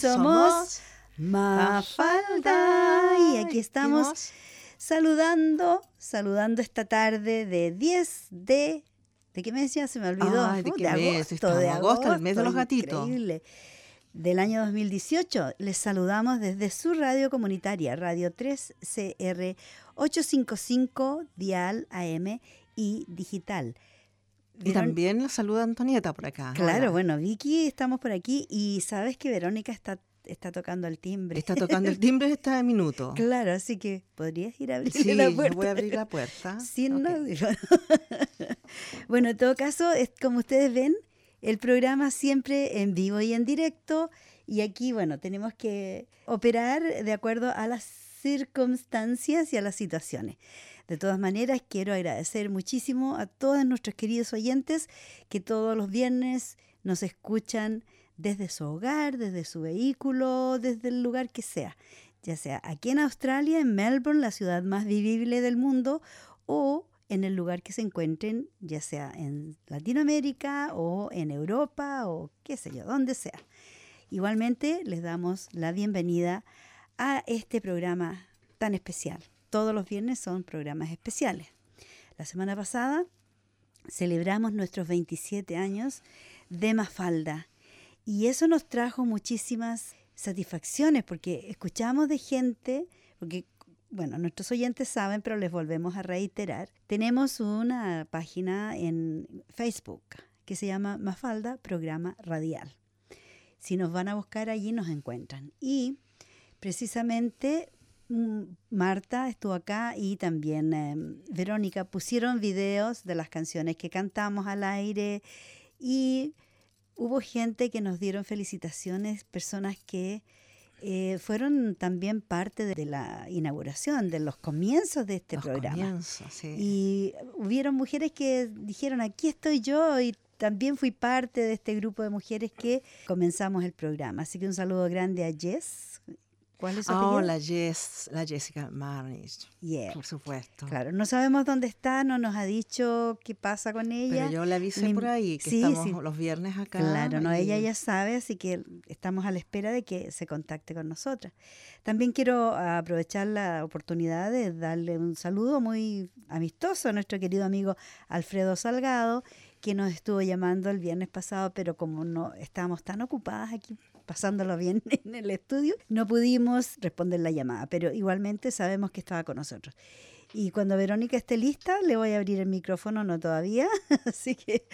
somos Mafalda. Y aquí estamos saludando, saludando esta tarde de 10 de... ¿De qué mes ya se me olvidó? Ay, ¿de qué mes? Estamos de en agosto, el mes de los gatitos. Increíble. Del año 2018. Les saludamos desde su radio comunitaria, Radio 3CR 855, Dial AM y Digital. Y también nos saluda Antonieta por acá. Claro, Hola. bueno, Vicky, estamos por aquí y sabes que Verónica está, está tocando el timbre. Está tocando el timbre está de minuto. Claro, así que podrías ir a abrir Sí, la yo puerta. voy a abrir la puerta. Sin Ok. nadie. bueno, en todo caso, es como ustedes ven, el programa siempre en vivo y en directo. Y aquí, bueno, tenemos que operar de acuerdo a las circunstancias y a las situaciones. De todas maneras, quiero agradecer muchísimo a todos nuestros queridos oyentes que todos los viernes nos escuchan desde su hogar, desde su vehículo, desde el lugar que sea. Ya sea aquí en Australia, en Melbourne, la ciudad más vivible del mundo, o en el lugar que se encuentren, ya sea en Latinoamérica o en Europa o qué sé yo, donde sea. Igualmente les damos la bienvenida a este programa tan especial. Todos los viernes son programas especiales. La semana pasada celebramos nuestros 27 años de Mafalda y eso nos trajo muchísimas satisfacciones porque escuchamos de gente, porque bueno, nuestros oyentes saben, pero les volvemos a reiterar. Tenemos una página en Facebook que se llama Mafalda Programa Radial. Si nos van a buscar allí nos encuentran. Y precisamente Marta estuvo acá y también eh, Verónica pusieron videos de las canciones que cantamos al aire y hubo gente que nos dieron felicitaciones, personas que eh, fueron también parte de la inauguración, de los comienzos de este Los programa. comienzos, sí. Y hubieron mujeres que dijeron, aquí estoy yo y también fui parte de este grupo de mujeres que comenzamos el programa. Así que un saludo grande a Jess. ¿Cuál es su apellido? la, Jess, la Jessica Marnish, Yeah, por supuesto. Claro, no sabemos dónde está, no nos ha dicho qué pasa con ella. Pero yo le avisé Ni- por ahí que sí, estamos sí. los viernes acá. Claro, no, ella ya sabe, así que estamos a la espera de que se contacte con nosotras. También quiero aprovechar la oportunidad de darle un saludo muy amistoso a nuestro querido amigo Alfredo Salgado, que nos estuvo llamando el viernes pasado, pero como no estábamos tan ocupadas aquí pasándolo bien en el estudio, no pudimos responder la llamada, pero igualmente sabemos que estaba con nosotros. Y cuando Verónica esté lista, le voy a abrir el micrófono, no todavía, así que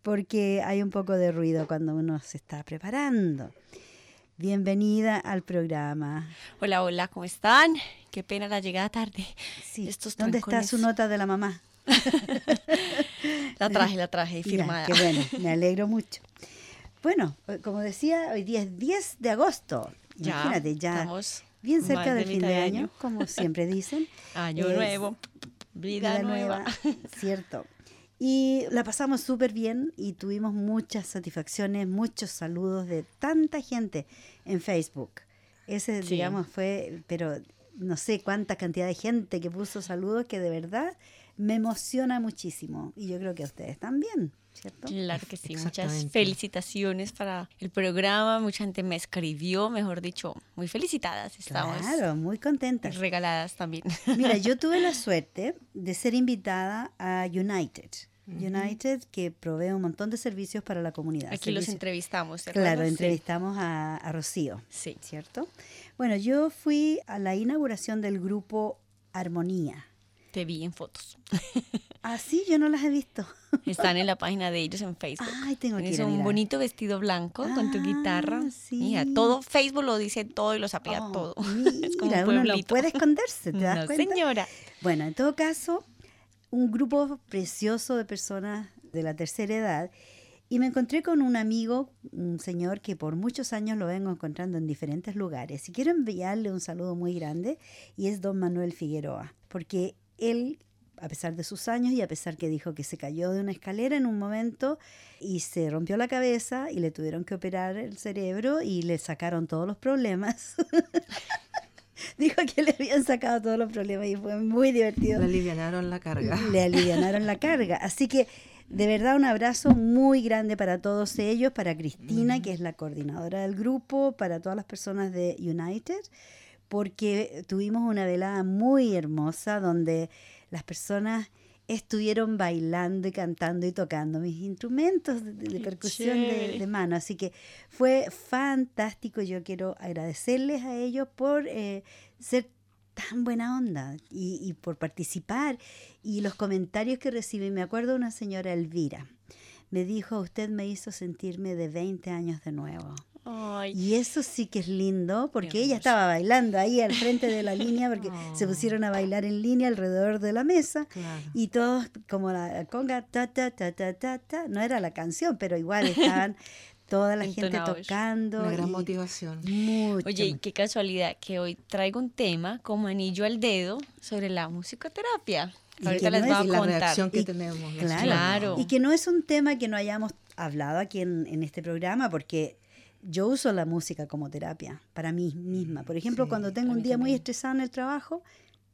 porque hay un poco de ruido cuando uno se está preparando. Bienvenida al programa. Hola, hola, ¿cómo están? Qué pena la llegada tarde. Sí, Estos ¿Dónde está su nota de la mamá? La traje, la traje, Ya, firmada. qué bueno, me alegro mucho. Bueno, eh, como decía, hoy día es 10 de agosto. Imagínate, ya estamos bien cerca de del fin de año, año. como siempre dicen. Año Es nuevo, vida, nueva. Cierto. Y la pasamos súper bien y tuvimos muchas satisfacciones, muchos saludos de tanta gente en Facebook. Ese, Sí. digamos, fue, pero no sé cuánta cantidad de gente que puso saludos que de verdad me emociona muchísimo. Y yo creo que a ustedes también, ¿cierto? Claro que sí, muchas felicitaciones para el programa. Mucha gente me escribió, mejor dicho, muy felicitadas. Estamos Claro, muy contenta. regaladas también. Mira, yo tuve la suerte de ser invitada a United. United, que provee un montón de servicios para la comunidad. Aquí los entrevistamos, ¿de Claro? Sí. entrevistamos a, a Rocío, Sí. ¿cierto? Bueno, yo fui a la inauguración del grupo Armonía. Vi en fotos. Ah, sí, yo no las he visto. Están en la página de ellos en Facebook. Ay, tengo que Tienes ir a un mirar. bonito vestido blanco con tu Ah, guitarra. sí. Mira, todo Facebook lo dice todo y lo sapea Oh, todo. Mira, es como un uno no puede esconderse, ¿te das no, cuenta? señora. Bueno, en todo caso, un grupo precioso de personas de la tercera edad y me encontré con un amigo, un señor que por muchos años lo vengo encontrando en diferentes lugares y quiero enviarle un saludo muy grande y es don Manuel Figueroa, porque él, a pesar de sus años y a pesar que dijo que se cayó de una escalera en un momento y se rompió la cabeza y le tuvieron que operar el cerebro y le sacaron todos los problemas. Dijo que le habían sacado todos los problemas y fue muy divertido Le alivianaron la carga. le alivianaron la carga. Así que De verdad, un abrazo muy grande para todos ellos, para Cristina, que es la coordinadora del grupo, para todas las personas de United, porque tuvimos una velada muy hermosa donde las personas estuvieron bailando y cantando y tocando mis instrumentos de, percusión de, mano. Así que fue fantástico. Yo quiero agradecerles a ellos por eh, ser tan buena onda y, y por participar y los comentarios que recibí. Me acuerdo de una señora Elvira. Me dijo, usted me hizo sentirme de 20 años de nuevo. Ay, Y eso sí que es lindo, porque ella estaba bailando ahí al frente de la línea, porque se pusieron a bailar en línea alrededor de la mesa. Claro. Y todos, como la conga, ta, ta, ta, ta, ta, ta, no era la canción, pero igual estaban toda la gente tocando. Una gran motivación. mucho, Oye, qué casualidad que hoy traigo un tema como anillo al dedo sobre la musicoterapia. Y Ahorita les no voy a la contar. reacción que Y- tenemos. Claro. Y que no es un tema que no hayamos hablado aquí en, en este programa, porque yo uso la música como terapia para mí misma. Por ejemplo, Sí, cuando tengo un día muy estresado en el trabajo,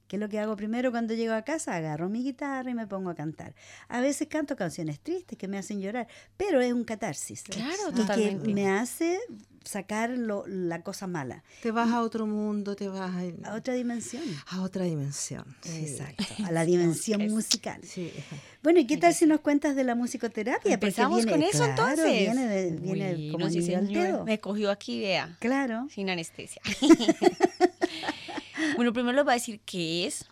¿qué es lo que hago primero cuando llego a casa? Agarro mi guitarra y me pongo a cantar. A veces canto canciones tristes que me hacen llorar, pero es un catarsis. Claro, y totalmente. que me hace sacar lo- la cosa mala Te vas a otro mundo, te vas a, a otra dimensión. a otra dimensión. Sí. Exacto, a la dimensión es- musical. Sí. Bueno, ¿y qué tal si nos cuentas de la musicoterapia? Porque Empezamos viene- con eso claro, entonces. Viene, de- viene Bueno, como anillo al señor. dedo. Me cogió aquí, vea, Claro. sin anestesia. bueno, primero les voy a decir qué es,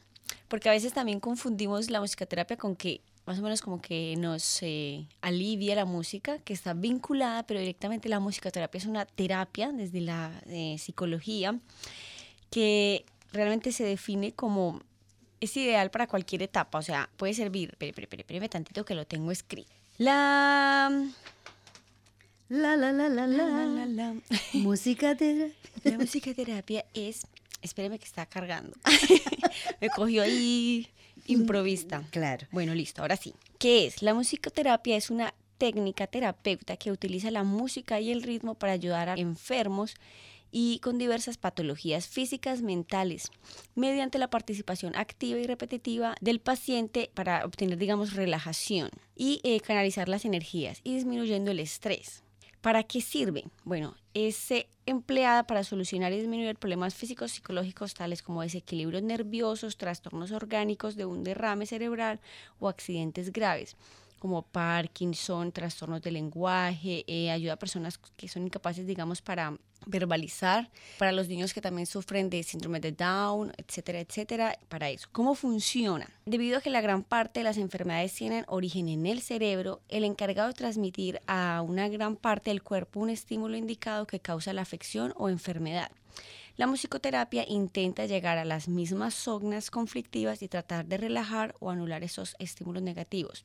porque a veces también confundimos la musicoterapia con que más o menos como que nos eh, alivia la música, que está vinculada, pero directamente la musicoterapia es una terapia desde la eh, psicología que realmente se define como es ideal para cualquier etapa, o sea, puede servir, espéreme tantito que lo tengo escrito. La La, la, la, la, la. la, la, la. Música terapia. La musicoterapia es. Espéreme que está cargando. Me cogió ahí improvista. Claro. Bueno, listo, ahora sí. ¿Qué es? La musicoterapia es una técnica terapeuta que utiliza la música y el ritmo para ayudar a enfermos y con diversas patologías físicas, mentales, mediante la participación activa y repetitiva del paciente para obtener, digamos, relajación y eh, canalizar las energías y disminuyendo el estrés. ¿Para qué sirve? Bueno, es eh, empleada para solucionar y disminuir problemas físicos, psicológicos, tales como desequilibrios nerviosos, trastornos orgánicos de un derrame cerebral o accidentes graves, como Parkinson, trastornos del lenguaje, eh, ayuda a personas que son incapaces, digamos, para verbalizar, para los niños que también sufren de síndrome de Down, etcétera, etcétera, para eso. ¿Cómo funciona? Debido a que la gran parte de las enfermedades tienen origen en el cerebro, el encargado de transmitir a una gran parte del cuerpo un estímulo indicado que causa la afección o enfermedad. La musicoterapia intenta llegar a las mismas zonas conflictivas y tratar de relajar o anular esos estímulos negativos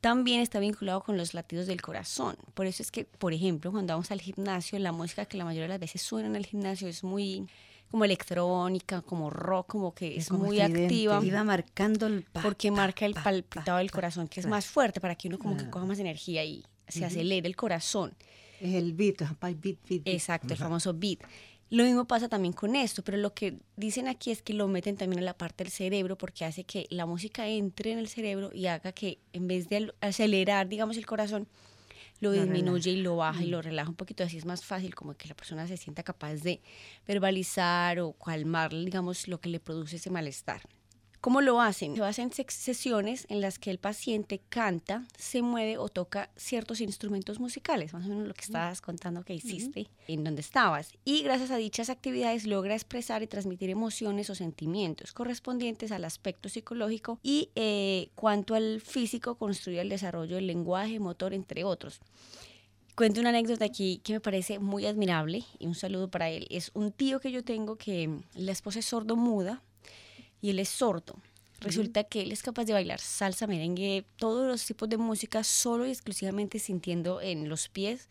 también está vinculado con los latidos del corazón. Por eso es que, por ejemplo, cuando vamos al gimnasio, la música que la mayoría de las veces suena en el gimnasio es muy como electrónica, como rock, como que es como muy activa. Iba marcando el pa, Porque marca el pa, palpitado pa, del corazón, que es más fuerte para que uno como que coja más energía y se acelere el corazón. Es el beat, beat, beat, beat. Exacto, el famoso beat. Lo mismo pasa también con esto, pero lo que dicen aquí es que lo meten también en la parte del cerebro porque hace que la música entre en el cerebro y haga que en vez de acelerar, digamos, el corazón, lo Lo disminuye y lo baja y lo relaja un poquito. Así es más fácil como que la persona se sienta capaz de verbalizar o calmar, digamos, lo que le produce ese malestar. ¿Cómo lo hacen? Se hacen sesiones en las que el paciente canta, se mueve o toca ciertos instrumentos musicales, más o menos lo que estabas contando que hiciste, en donde estabas. Y gracias a dichas actividades logra expresar y transmitir emociones o sentimientos correspondientes al aspecto psicológico y eh, cuanto al físico construye el desarrollo del lenguaje, motor, entre otros. Cuento una anécdota aquí que me parece muy admirable y un saludo para él. Es un tío que yo tengo que la esposa es sordo muda y él es sordo. Resulta que él es capaz de bailar salsa, merengue, todos los tipos de música solo y exclusivamente sintiendo en los pies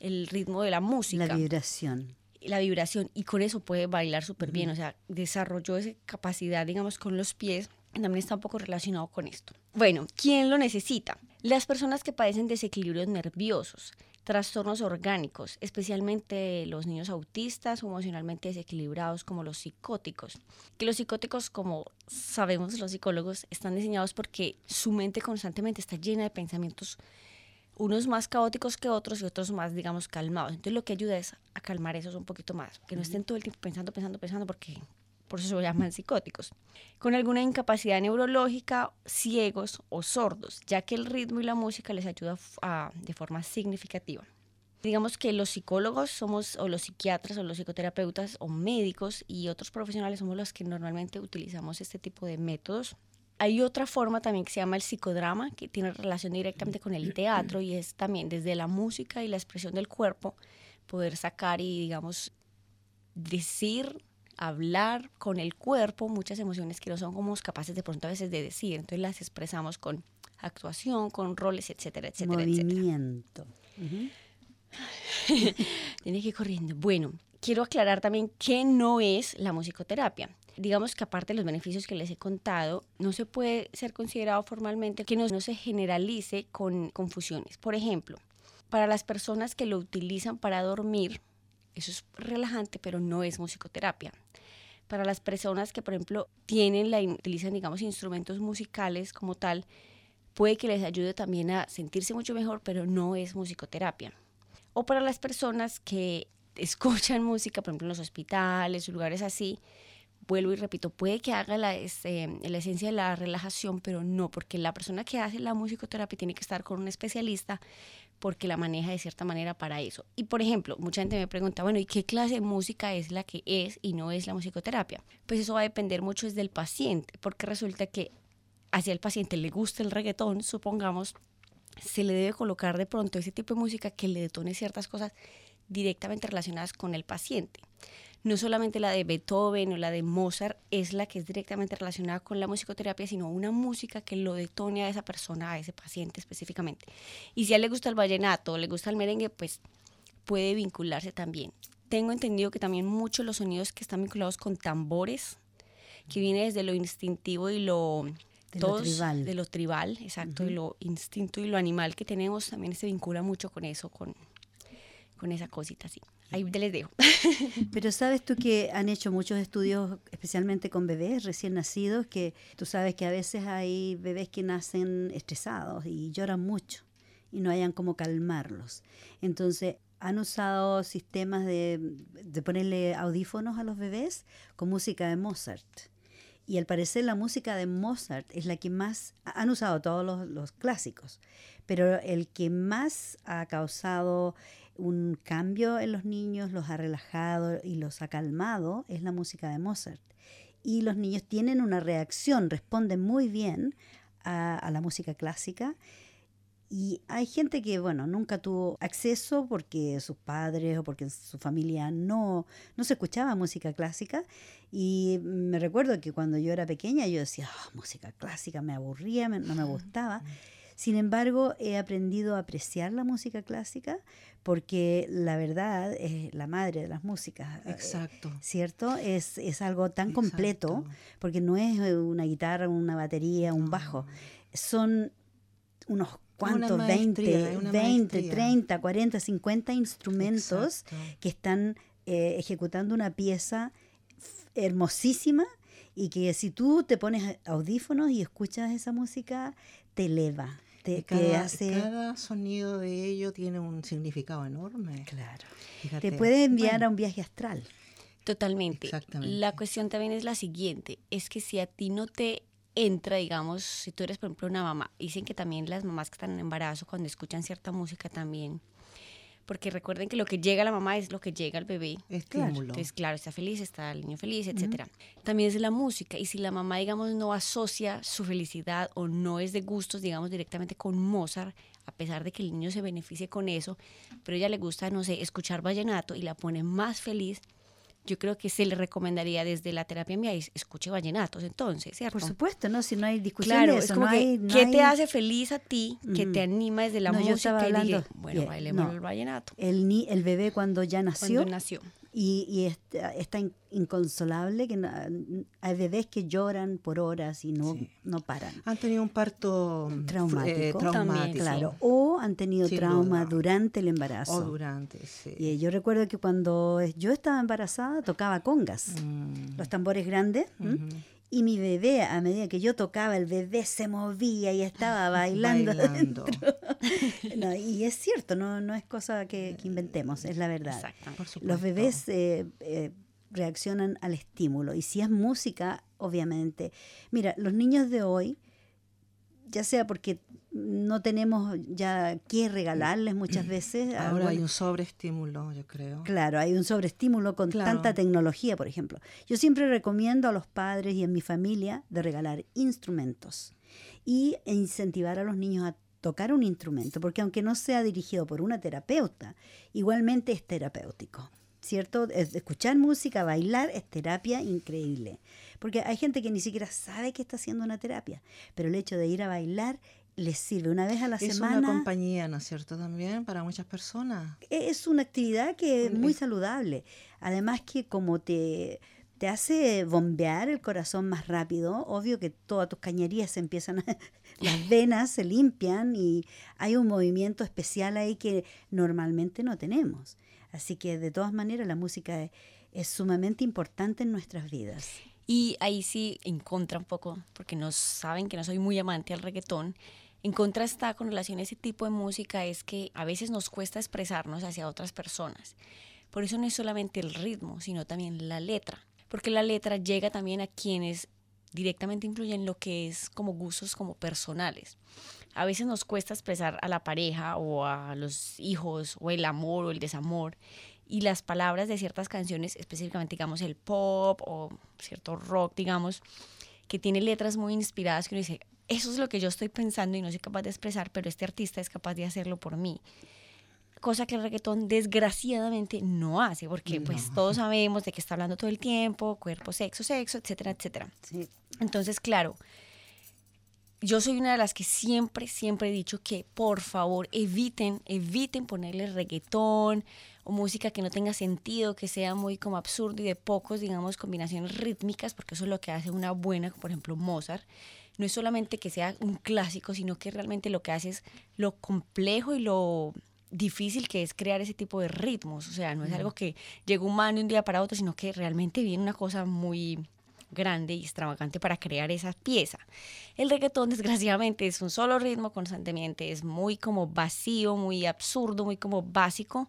el ritmo de la música La vibración. la vibración y con eso puede bailar súper bien, o sea, desarrolló esa capacidad, digamos, con los pies, también está un poco relacionado con esto. Bueno, ¿quién lo necesita? Las personas que padecen desequilibrios nerviosos, trastornos orgánicos, especialmente los niños autistas o emocionalmente desequilibrados como los psicóticos. Que los psicóticos, como sabemos los psicólogos, están diseñados porque su mente constantemente está llena de pensamientos, unos más caóticos que otros y otros más, digamos, calmados. Entonces lo que ayuda es a calmar esos un poquito más, que no estén todo el tiempo pensando, pensando, pensando, porque por eso se llaman psicóticos, con alguna incapacidad neurológica, ciegos o sordos, ya que el ritmo y la música les ayuda de forma significativa. Digamos que los psicólogos somos, o los psiquiatras, o los psicoterapeutas, o médicos y otros profesionales somos los que normalmente utilizamos este tipo de métodos. Hay otra forma también que se llama el psicodrama, que tiene relación directamente con el teatro y es también desde la música y la expresión del cuerpo poder sacar y, digamos, decir hablar con el cuerpo muchas emociones que no son como capaces de pronto a veces de decir. Entonces las expresamos con actuación, con roles, etcétera, etcétera. Movimiento. Tiene que ir corriendo. Bueno, quiero aclarar también que no es la musicoterapia. Digamos que aparte de los beneficios que les he contado, no se puede ser considerado formalmente que no, no se generalice con confusiones. Por ejemplo, para las personas que lo utilizan para dormir, eso es relajante, pero no es musicoterapia. Para las personas que, por ejemplo, tienen la, utilizan, digamos, instrumentos musicales como tal, puede que les ayude también a sentirse mucho mejor, pero no es musicoterapia. O para las personas que escuchan música, por ejemplo, en los hospitales, lugares así, vuelvo y repito, puede que haga la, este, la esencia de la relajación, pero no, porque la persona que hace la musicoterapia tiene que estar con un especialista porque la maneja de cierta manera para eso. Y por ejemplo, mucha gente me pregunta, bueno, ¿y qué clase de música es la que es y no es la musicoterapia? Pues eso va a depender mucho del paciente, porque resulta que hacia el paciente le gusta el reggaetón, supongamos, se le debe colocar de pronto ese tipo de música que le detone ciertas cosas directamente relacionadas con el paciente no solamente la de Beethoven o la de Mozart es la que es directamente relacionada con la musicoterapia, sino una música que lo detone a esa persona, a ese paciente específicamente. Y si a él le gusta el vallenato le gusta el merengue, pues puede vincularse también. Tengo entendido que también muchos los sonidos que están vinculados con tambores, que viene desde lo instintivo y lo... De lo tribal. De lo tribal, exacto, de lo instinto y lo animal que tenemos, también se vincula mucho con eso, con, con esa cosita así. Ahí te les dejo. Pero sabes tú que han hecho muchos estudios, especialmente con bebés recién nacidos, que tú sabes que a veces hay bebés que nacen estresados y lloran mucho y no hayan cómo calmarlos. Entonces, han usado sistemas de, ponerle audífonos a los bebés con música de Mozart. Y al parecer la música de Mozart es la que más, han usado todos los clásicos, pero el que más ha causado un cambio en los niños, los ha relajado y los ha calmado, es la música de Mozart. Y los niños tienen una reacción, responden muy bien a, la música clásica. Y hay gente que, bueno, nunca tuvo acceso porque sus padres o porque su familia no, no se escuchaba música clásica. Y me recuerdo que cuando yo era pequeña yo decía, ah, música clásica, me aburría, no me gustaba. Sin embargo, he aprendido a apreciar la música clásica porque la verdad es la madre de las músicas. Eh, Exacto. ¿Cierto? Es, es algo tan completo porque no es una guitarra, una batería, un bajo. Son unos cuantos, 20, 20 30, 40, 50 instrumentos que están eh, ejecutando una pieza hermosísima y que si tú te pones audífonos y escuchas esa música, te eleva. Te, cada, cada sonido de ello tiene un significado enorme. Claro. Te puede enviar a un viaje astral. Totalmente. La cuestión también es la siguiente, es que si a ti no te entra, digamos, si tú eres, por ejemplo, una mamá, dicen que también las mamás que están en embarazo, cuando escuchan cierta música también porque recuerden que lo que llega a la mamá es lo que llega al bebé. Estímulo. Entonces, claro, está feliz, está el niño feliz, etcétera. También es la música, y si la mamá, digamos, no asocia su felicidad o no es de gustos, digamos, directamente con Mozart, a pesar de que el niño se beneficie con eso, pero ella le gusta, no sé, escuchar vallenato y la pone más feliz, yo creo que se le recomendaría desde la terapia mía escuche vallenatos entonces, ¿cierto? Por supuesto, ¿no? Si no hay discusión de eso, ¿qué te hace feliz a ti que te anima desde la música y bueno, bailemos el vallenato? El, ni, el bebé cuando ya nació. Cuando nació. Y, y está, está in- inconsolable que no- hay bebés que lloran por horas y no, Sí. no paran. Han tenido un parto mm, Traumático. eh, También, traumático. Claro, o han tenido Sin trauma duda. durante el embarazo. O durante, sí. Y yo recuerdo que cuando yo estaba embarazada tocaba congas, Mm, los tambores grandes. Y mi bebé, a medida que yo tocaba, el bebé se movía y estaba bailando. Bailando. No, y es cierto, no, no es cosa que, que inventemos, es la verdad. Exactamente. Por supuesto. Los bebés eh, eh, reaccionan al estímulo y si es música, obviamente. Mira, los niños de hoy, ya sea porque no tenemos ya qué regalarles muchas veces. Ahora algunos- hay un sobreestímulo, yo creo. Claro, hay un sobreestímulo con Claro. tanta tecnología, por ejemplo. Yo siempre recomiendo a los padres y en mi familia de regalar instrumentos y e incentivar a los niños a tocar un instrumento, porque aunque no sea dirigido por una terapeuta, igualmente es terapéutico. ¿Cierto? Es- Escuchar música, bailar es terapia increíble. Porque hay gente que ni siquiera sabe que está haciendo una terapia, pero el hecho de ir a bailar les sirve una vez a la Es semana. una compañía, ¿no es cierto? También para muchas personas. Es una actividad que es muy es- saludable. Además que como te, te hace bombear el corazón más rápido, obvio que todas tus cañerías se empiezan a... Las venas se limpian y hay un movimiento especial ahí que normalmente no tenemos. Así que de todas maneras la música es, es sumamente importante en nuestras vidas. Y ahí sí, en contra un poco, porque no saben que no soy muy amante al reggaetón. En contra está con relación a ese tipo de música es que a veces nos cuesta expresarnos hacia otras personas. Por eso no es solamente el ritmo, sino también la letra. Porque la letra llega también a quienes directamente influyen en lo que es como gustos como personales. A veces nos cuesta expresar a la pareja o a los hijos o el amor o el desamor y las palabras de ciertas canciones, específicamente digamos el pop o cierto rock, digamos, que tiene letras muy inspiradas que uno dice, eso es lo que yo estoy pensando y no soy capaz de expresar, pero este artista es capaz de hacerlo por mí. Cosa que el reggaetón desgraciadamente no hace, porque pues todos sabemos de qué está hablando todo el tiempo, cuerpo, sexo, sexo, etcétera, etcétera. Sí. Entonces, claro, yo soy una de las que siempre, siempre he dicho que por favor eviten, eviten ponerle reggaetón o música que no tenga sentido, que sea muy como absurdo y de pocos, digamos, combinaciones rítmicas, porque eso es lo que hace una buena, por ejemplo, Mozart. No es solamente que sea un clásico, sino que realmente lo que hace es lo complejo y lo difícil que es crear ese tipo de ritmos. O sea, no es algo que llega un man de un día para otro, sino que realmente viene una cosa muy grande y extravagante para crear esa pieza. El reggaetón, desgraciadamente, es un solo ritmo constantemente, es muy como vacío, muy absurdo, muy como básico,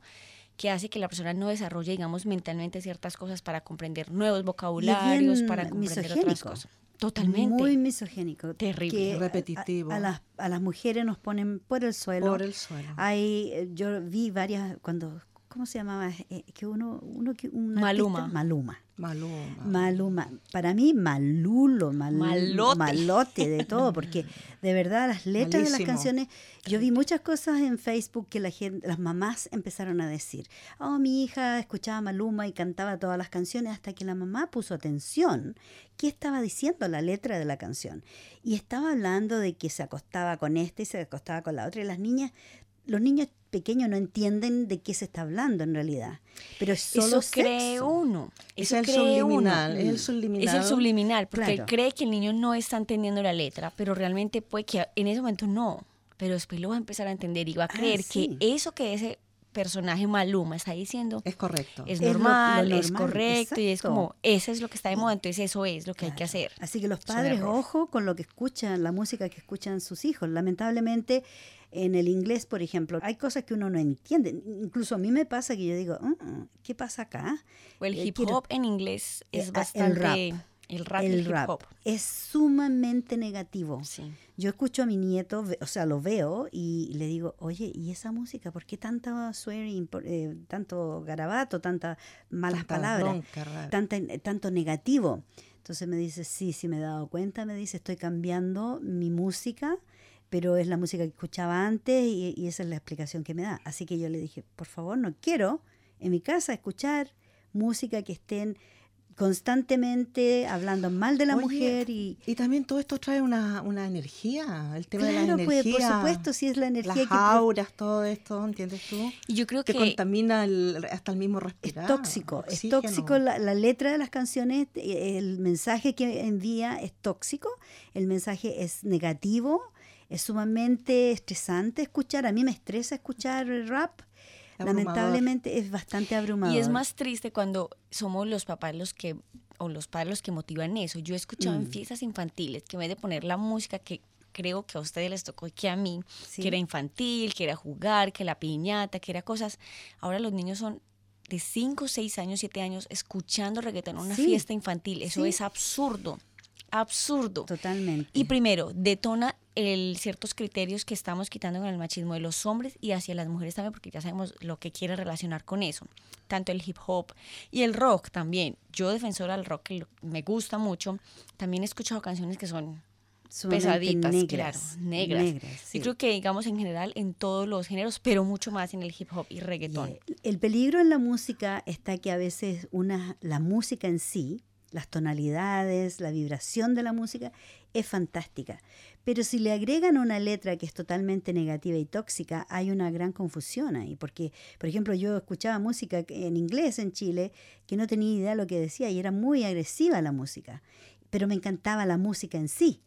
que hace que la persona no desarrolle, digamos, mentalmente ciertas cosas para comprender nuevos vocabularios, bien para comprender otras cosas. Totalmente. Muy misogénico. Terrible. que Repetitivo. A, a las, a las mujeres nos ponen por el suelo. Por el suelo. Hay, eh, yo vi varias, cuando, ¿cómo se llamaba? Eh, que uno, uno que, un Maluma. artista- Maluma. Maluma. Maluma. Para mí, malulo, mal- Malote. malote de todo, porque de verdad las letras de las canciones, yo vi muchas cosas en Facebook que la gente, las mamás empezaron a decir, oh, mi hija escuchaba Maluma y cantaba todas las canciones hasta que la mamá puso atención. ¿Qué estaba diciendo la letra de la canción? Y estaba hablando de que se acostaba con esta y se acostaba con la otra y las niñas, los niños pequeños no entienden de qué se está hablando en realidad. Pero es solo eso cree sexo. uno. Es Eso el cree subliminal, uno. es el subliminal. Es el subliminal, porque Claro. cree que el niño no está entendiendo la letra, pero realmente puede que en ese momento no. Pero después lo va a empezar a entender y va a Ah, creer sí. que eso que ese personaje Maluma está diciendo Es correcto. es Es lo- lo normal, es correcto y es como, eso es lo que está de moda, entonces eso es lo que hay que hacer. Así que los padres, ojo con lo que escuchan, la música que escuchan sus hijos. Lamentablemente, en el inglés, por ejemplo, hay cosas que uno no entiende. Incluso a mí me pasa que yo digo, "Mm, ¿qué pasa acá? O el Eh, hip quiero- hop en inglés Eh, es ah, bastante... el rap. El rap el hip rap hop. es sumamente negativo. Sí. Yo escucho a mi nieto, o sea, lo veo y le digo, oye, ¿y esa música? ¿Por qué tanta swearing, por- eh, tanto garabato, tantas malas Tanta palabras? bronca, tanta, tanto negativo. Entonces me dice, sí, sí me he dado cuenta, me dice, estoy cambiando mi música, pero es la música que escuchaba antes y, y esa es la explicación que me da. Así que yo le dije, por favor, no quiero en mi casa escuchar música que estén constantemente hablando mal de la Oye, mujer y Y también todo esto trae una, una energía, el tema de claro, la pues energía. por supuesto, si es la energía las que auras, todo esto, ¿entiendes tú? Y yo creo Que que contamina el- hasta el mismo es respirar. tóxico, es tóxico la, la letra de las canciones, eh, el mensaje que envía es tóxico, el mensaje es negativo, es sumamente estresante escuchar, a mí me estresa escuchar rap, Abrumador. lamentablemente es bastante abrumador. Y es más triste cuando somos los papás los que, o los padres los que motivan eso. Yo he escuchado en Mm. fiestas infantiles que en vez de poner la música que creo que a ustedes les tocó y que a mí, Sí. que era infantil, que era jugar, que la piñata, que era cosas, ahora los niños son de 5, 6 años, 7 años escuchando reggaetón en una Sí. fiesta infantil. Eso Sí. es absurdo, absurdo. Totalmente. Y primero, detona el, ciertos criterios que estamos quitando en el machismo de los hombres y hacia las mujeres también, porque ya sabemos lo que quiere relacionar con eso. Tanto el hip hop y el rock también. Yo, defensora del rock, que me gusta mucho, también he escuchado canciones que son pesaditas, negras, claro, negras. negras, sí. Yo creo que, digamos, en general, en todos los géneros, pero mucho más en el hip hop y Y, reggaetón. eh, El peligro en la música está que a veces una, la música en sí, las tonalidades, la vibración de la música es fantástica. Pero si le agregan una letra que es totalmente negativa y tóxica, hay una gran confusión ahí. Porque, por ejemplo, yo escuchaba música en inglés en Chile que no tenía idea de lo que decía y era muy agresiva la música. Pero me encantaba la música en sí.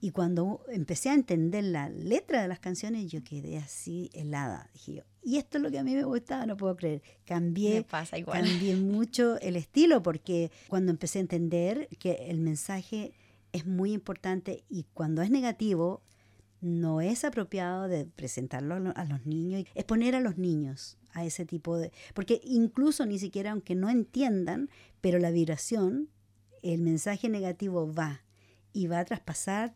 Y cuando empecé a entender la letra de las canciones, yo quedé así helada. Dije yo, y esto es lo que a mí me gustaba, no puedo creer. Cambié, pasa igual. cambié mucho el estilo porque cuando empecé a entender que el mensaje es muy importante y cuando es negativo, no es apropiado de presentarlo a lo- a los niños, exponer a los niños a ese tipo de... Porque incluso ni siquiera, aunque no entiendan, pero la vibración, el mensaje negativo va y va a traspasar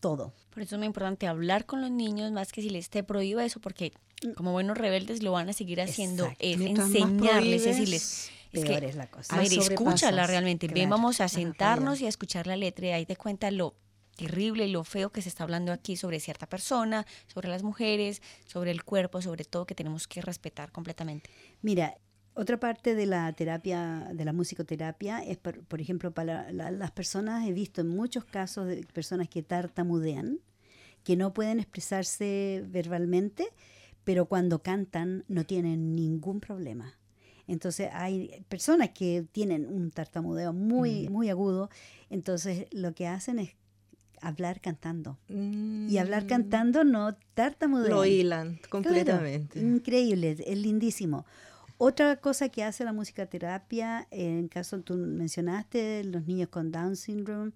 todo. Por eso es muy importante hablar con los niños, más que si les te prohíbe eso, porque como buenos rebeldes lo van a seguir haciendo, Exacto. es enseñarles, es decirles, es Peor que es la cosa. Más Mayra, escúchala realmente. Ven, Claro, vamos a sentarnos y a escuchar la letra y ahí te cuenta lo terrible y lo feo que se está hablando aquí sobre cierta persona, sobre las mujeres, sobre el cuerpo, sobre todo que tenemos que respetar completamente. Mira, otra parte de la terapia, de la musicoterapia, es, por, por ejemplo, para la- las personas, he visto en muchos casos de personas que tartamudean, que no pueden expresarse verbalmente, pero cuando cantan no tienen ningún problema. Entonces hay personas que tienen un tartamudeo muy, muy agudo, entonces lo que hacen es hablar cantando. Y hablar Mm, cantando no tartamudean. Lo hilan Claro, completamente. increíble, es lindísimo. Otra cosa que hace la musicoterapia, en caso tú mencionaste, los niños con Down syndrome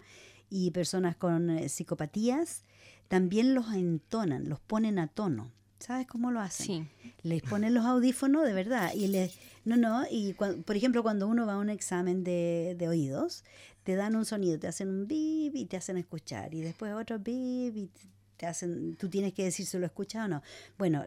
y personas con eh, psicopatías, también los entonan, los ponen a tono. ¿Sabes cómo lo hacen? Sí. Les ponen los audífonos de verdad y les no no y por ejemplo cuando uno va a un examen de, de oídos te dan un sonido te hacen un bip y te hacen escuchar y después otro bip y te hacen tú tienes que decir si lo escuchas o no bueno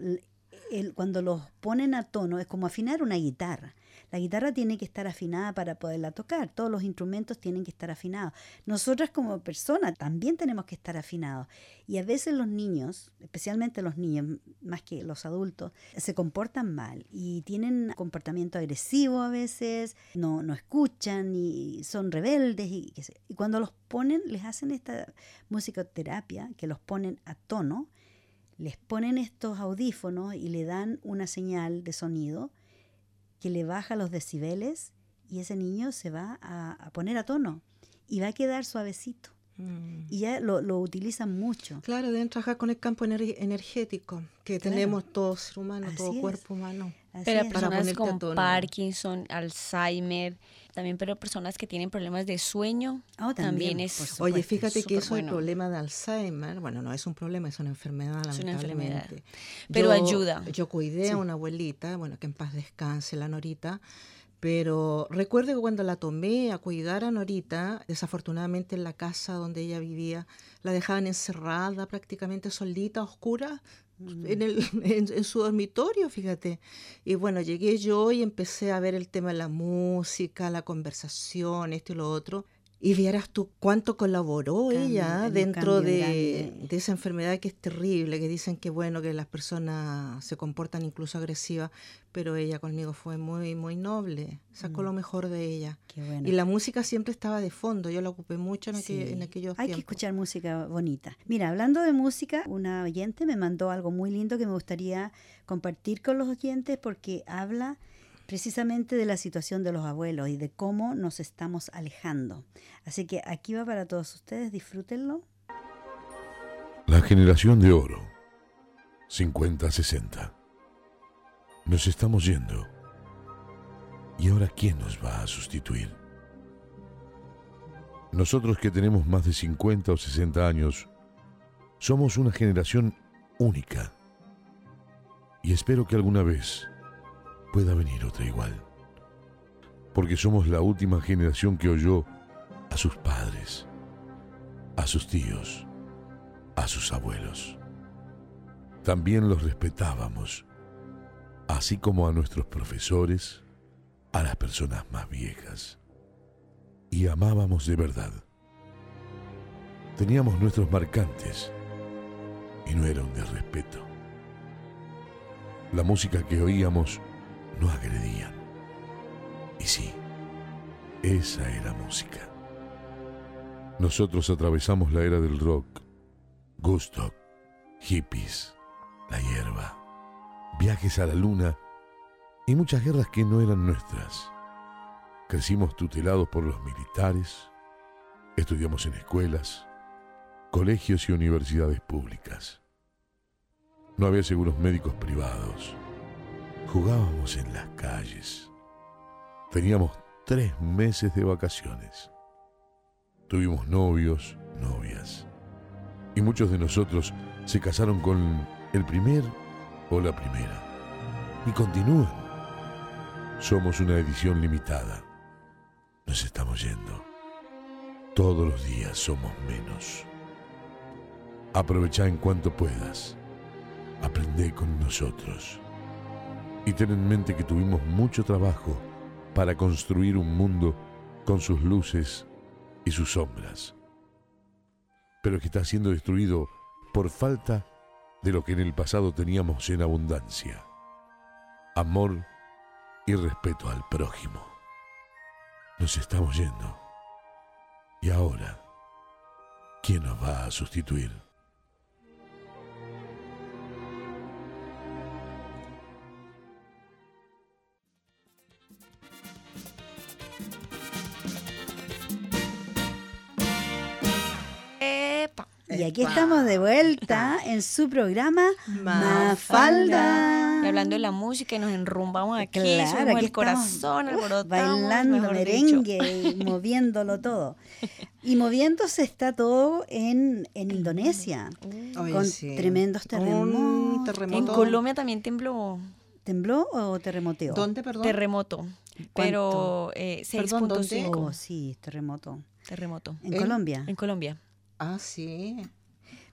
el- cuando los ponen a tono es como afinar una guitarra. La guitarra tiene que estar afinada para poderla tocar todos los instrumentos tienen que estar afinados. Nosotras como personas también tenemos que estar afinados. Y a veces los niños, especialmente los niños, más que los adultos, se comportan mal y tienen comportamiento agresivo a veces, no, no escuchan y son rebeldes. Y, y cuando los ponen, les hacen esta musicoterapia, que los ponen a tono, les ponen estos audífonos y le dan una señal de sonido que le baja los decibeles y ese niño se va a, poner a tono y va a quedar suavecito. Mm. Y ya lo, lo utilizan mucho. Claro, deben trabajar con el campo ener- energético que Claro. tenemos todo ser humano, Así todo es. cuerpo humano. Así Pero es. Personas con. Parkinson, Alzheimer, también pero personas que tienen problemas de sueño, Ah, también, también, es supuesto. Oye, fíjate que eso el bueno. problema de Alzheimer, bueno, no es un problema, es una enfermedad, Es una lamentablemente. enfermedad. Pero ayuda. Yo cuidé a una abuelita, bueno, que en paz descanse la Norita, pero recuerdo que cuando la tomé a cuidar a Norita, desafortunadamente en la casa donde ella vivía, la dejaban encerrada prácticamente solita, oscura, Mm. en, el, en, en su dormitorio, fíjate. Y bueno, llegué yo y empecé a ver el tema de la música, la conversación, esto y lo otro. Y vieras tú cuánto colaboró Cambio, ella dentro de, de esa enfermedad que es terrible, que dicen que bueno, que las personas se comportan incluso agresivas, pero ella conmigo fue muy, muy noble, sacó lo mejor de ella. Qué Mm. bueno. Y la música siempre estaba de fondo, yo la ocupé mucho en, Sí. en aquellos Hay que escuchar música bonita. Mira, hablando de música, una oyente me mandó algo muy lindo que me gustaría compartir con los oyentes porque habla precisamente de la situación de los abuelos y de cómo nos estamos alejando. Así que aquí va para todos ustedes, disfrútenlo. La generación de oro, 50-60. Nos estamos yendo. ¿Y ahora quién nos va a sustituir? Nosotros que tenemos más de 50 o 60 años, somos una generación única. Y espero que alguna vez pueda venir otra igual. Porque somos la última generación que oyó a sus padres, a sus tíos, a sus abuelos. También los respetábamos, así como a nuestros profesores, a las personas más viejas. Y amábamos de verdad. Teníamos nuestros marcantes y no eran de respeto. La música que oíamos no agredían. Y sí, esa era música. Nosotros atravesamos la era del rock, Gusto, hippies, la hierba, viajes a la luna y muchas guerras que no eran nuestras. Crecimos tutelados por los militares, estudiamos en escuelas, colegios y universidades públicas. No había seguros médicos privados. Jugábamos en las calles. Teníamos tres meses de vacaciones. Tuvimos novios, novias. Y muchos de nosotros se casaron con el primer o la primera. Y continúan. Somos una edición limitada. Nos estamos yendo. Todos los días somos menos. Aprovecha en cuanto puedas. Aprende con nosotros. Y ten en mente que tuvimos mucho trabajo para construir un mundo con sus luces y sus sombras, pero que está siendo destruido por falta de lo que en el pasado teníamos en abundancia, amor y respeto al prójimo. Nos estamos yendo. Y ahora, ¿quién nos va a sustituir? Y aquí estamos de vuelta en su programa Mafalda. Mafalda. Y hablando de la música y nos enrumbamos aquí, Claro, aquí el corazón, bailando merengue y moviéndolo todo. Y moviéndose está todo en, en Indonesia, Oye, con sí. tremendos terremotos. En. Colombia también tembló ¿Tembló o terremoteó? ¿Dónde, perdón? terremoto, pero eh, Perdón, ¿dónde? 6.5 Oh, sí, terremoto. terremoto ¿En ¿En? Colombia? en Colombia. Ah, sí.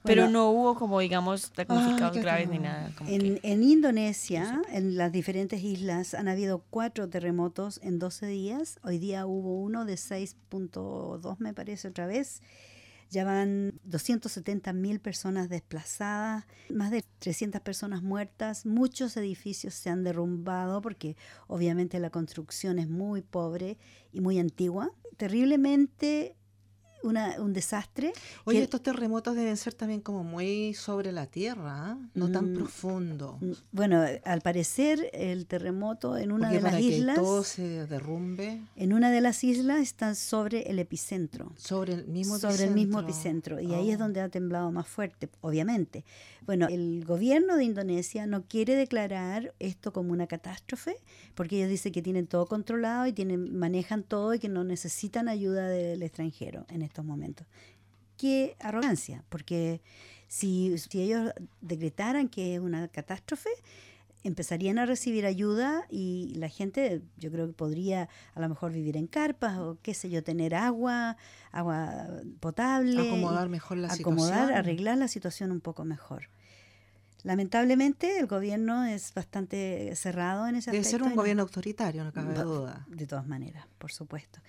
Pero Bueno, no hubo como digamos damnificados graves ni nada. como En, que- en Indonesia, en las diferentes islas, han habido cuatro terremotos en 12 días. Hoy día hubo uno de 6.2, me parece, otra vez. Ya van 270 mil personas desplazadas, más de 300 personas muertas. Muchos edificios se han derrumbado porque obviamente la construcción es muy pobre y muy antigua. Terriblemente una- un desastre. Oye, que- estos terremotos deben ser también como muy sobre la tierra, ¿ah? no tan Mm, profundo. Mm, Bueno, al parecer el terremoto en una Porque de las islas, todo se derrumbe en una de las islas está sobre el epicentro. sobre el mismo sobre el mismo epicentro y ahí es Oh. donde ha temblado más fuerte, obviamente. Bueno, el gobierno de Indonesia no quiere declarar esto como una catástrofe porque ellos dicen que tienen todo controlado y tienen manejan todo y que no necesitan ayuda del extranjero en estos momentos. Qué arrogancia, porque si, si ellos decretaran que es una catástrofe, empezarían a recibir ayuda y la gente yo creo que podría a lo mejor vivir en carpas o qué sé yo, tener agua, agua potable. acomodar mejor la acomodar, situación. arreglar la situación un poco mejor. Lamentablemente el gobierno es bastante cerrado en ese Debe aspecto. ser un no- gobierno autoritario, no cabe duda. De todas maneras, por supuesto.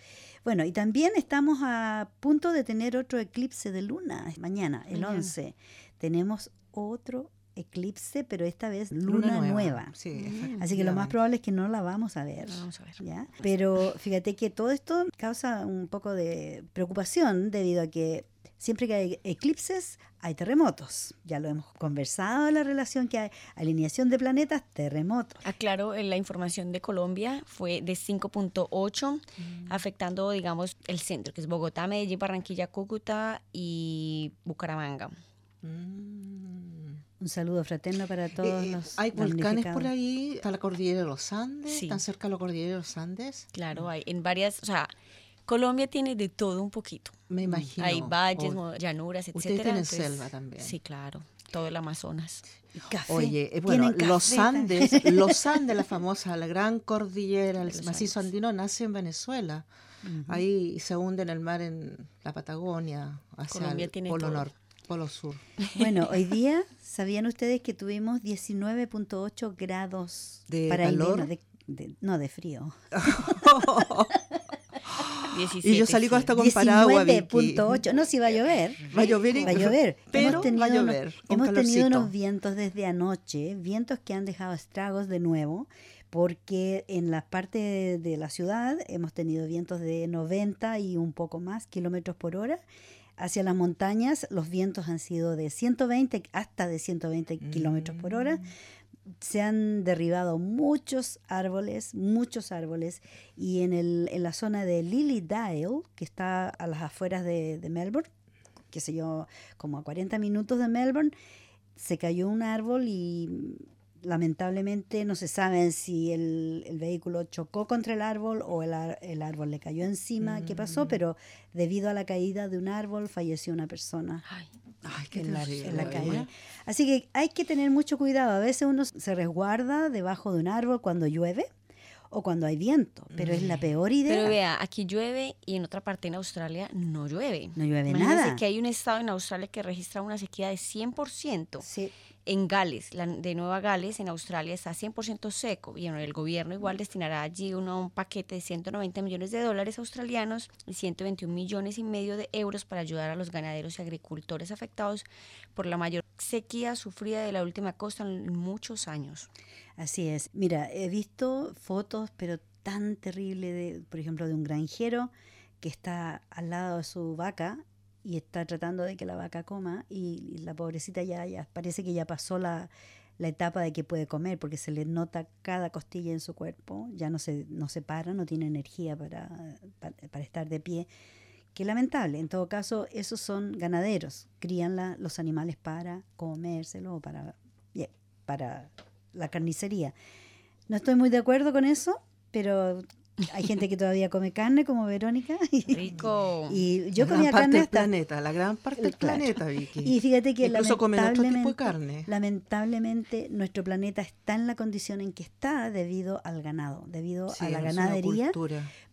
Bueno, y también estamos a punto de tener otro eclipse de luna mañana, el Mañana. 11. Tenemos otro eclipse, pero esta vez luna, nueva. Sí, Mm. Así que lo más probable es que no la vamos a ver. Vamos a ver. ¿ya? Pero fíjate que todo esto causa un poco de preocupación debido a que siempre que hay eclipses hay terremotos. Ya lo hemos conversado, la relación que hay, alineación de planetas, terremotos. Aclaro, eh, la información de Colombia fue de 5.8, afectando, digamos, el centro, que es Bogotá, Medellín, Barranquilla, Cúcuta y Bucaramanga. Mm. Un saludo fraterno para todos Eh, los ¿Hay volcanes por ahí? ¿Está la cordillera de los Andes? Sí. ¿Están cerca de la cordillera de los Andes? Claro, hay en varias, o sea, Colombia tiene de todo un poquito. Me imagino. hay valles, mo- llanuras, etcétera. Ustedes tienen entonces- selva también. Sí, claro, todo el Amazonas. Café. Oye, eh, bueno, los café también. Andes, los Andes, la famosa, la gran cordillera, el Los macizo Andes. andino nace en Venezuela. Ujú. Ahí se hunde en el mar en la Patagonia, hacia Colombia el tiene polo todo. norte, polo sur. Bueno, hoy día, ¿sabían ustedes que tuvimos 19.8 grados ¿De para calor? de- de- no, de frío. 17, y yo salí con esto con paraguas, Vicky. 19.8. No, si va a llover. Va a llover, y- Va a llover. pero hemos tenido, va a unos- llover. con hemos tenido unos vientos desde anoche, vientos que han dejado estragos de nuevo, porque en la parte de, de la ciudad hemos tenido vientos de 90 y un poco más kilómetros por hora. Hacia las montañas los vientos han sido de 120 hasta de 120 kilómetros por hora. Mm. Se han derribado muchos árboles, muchos árboles, y en, el, en la zona de Lilydale, que está a las afueras de, de Melbourne, qué sé yo, como a 40 minutos de Melbourne, se cayó un árbol y mm, lamentablemente no se sabe si el, el vehículo chocó contra el árbol o el, ar- el árbol le cayó encima, qué pasó, Mm. pero debido a la caída de un árbol falleció una persona Ay, Ay, qué en la, en la calle. Así que hay que tener mucho cuidado. A veces uno se resguarda debajo de un árbol cuando llueve o cuando hay viento, pero es la peor idea. Pero vea, aquí llueve y en otra parte en Australia no llueve. no llueve Imagínense nada. que hay un estado en Australia que registra una sequía de 100%. Sí. En Gales, la de Nueva Gales, en Australia, está 100% seco. Y el gobierno igual destinará allí uno, un paquete de 190 millones de dólares australianos y 121 millones y medio de euros para ayudar a los ganaderos y agricultores afectados por la mayor sequía sufrida de la última costa en muchos años. Así es. Mira, he visto fotos, pero tan terrible, de, por ejemplo, de un granjero que está al lado de su vaca y está tratando de que la vaca coma y, la pobrecita ya, ya parece que ya pasó la, la etapa de que puede comer porque se le nota cada costilla en su cuerpo, ya no se, no se para, no tiene energía para, para, estar de pie. Qué lamentable. En todo caso, esos son ganaderos, crían la- los animales para comérselo o para, para la carnicería. No estoy muy de acuerdo con eso, pero hay gente que todavía come carne, como Verónica. Y, Rico. y yo la gran comía parte carne del hasta... planeta, la gran parte del Claro. planeta, Vicky. Y fíjate que Incluso comen otro tipo de lamentablemente, carne. lamentablemente nuestro planeta está en la condición en que está debido al ganado, debido Sí, a la ganadería,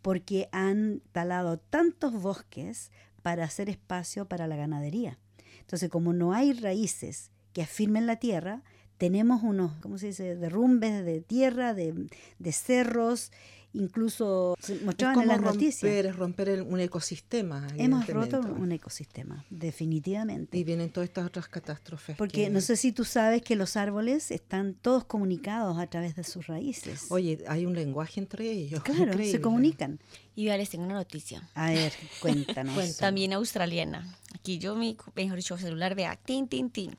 porque han talado tantos bosques para hacer espacio para la ganadería. Entonces, como no hay raíces que afirmen la tierra, tenemos unos, ¿cómo se dice?, derrumbes de tierra, de, de cerros, incluso se Es mostraban en las noticias. romper, es romper el- un ecosistema. Hemos roto un ecosistema, definitivamente. Y vienen todas estas otras catástrofes. Porque que- no sé si tú sabes que los árboles están todos comunicados a través de sus raíces. Oye, hay un lenguaje entre ellos. claro, increíble. se comunican. Y ya les tengo una noticia. A ver, cuéntanos. También australiana. Aquí yo, mi, mejor dicho, celular, vea, tin, tin, tin.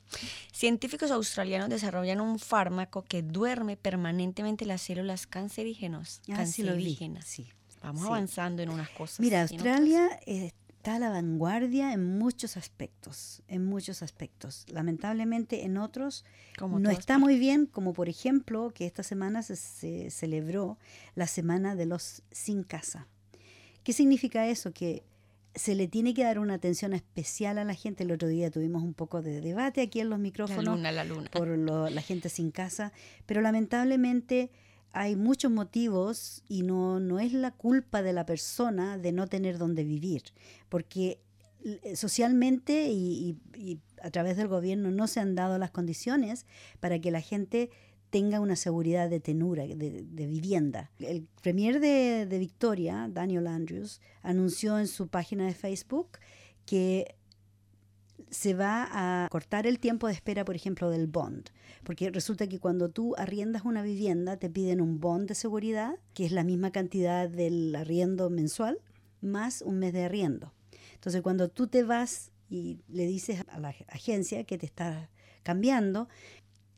Científicos australianos desarrollan un fármaco que duerme permanentemente las células cancerígenas. Ah, cancerígenas. Sí. Vamos Sí. avanzando en unas cosas. Mira. Australia está a la vanguardia en muchos aspectos, en muchos aspectos. Lamentablemente en otros Como no está muy bien, como por ejemplo que esta semana se, se celebró la semana de los sin casa. ¿Qué significa eso? Que se le tiene que dar una atención especial a la gente. El otro día tuvimos un poco de debate aquí en los La micrófonos luna, la luna. por lo- la gente sin casa, pero lamentablemente hay muchos motivos y no, no es la culpa de la persona de no tener dónde vivir, porque socialmente y, y, a través del gobierno no se han dado las condiciones para que la gente tenga una seguridad de tenura, de, vivienda. El premier de, de, Victoria, Daniel Andrews, anunció en su página de Facebook que se va a cortar el tiempo de espera, por ejemplo, del bond. Porque resulta que cuando tú arriendas una vivienda te piden un bond de seguridad, que es la misma cantidad del arriendo mensual, más un mes de arriendo. Entonces, cuando tú te vas y le dices a la agencia que te está cambiando,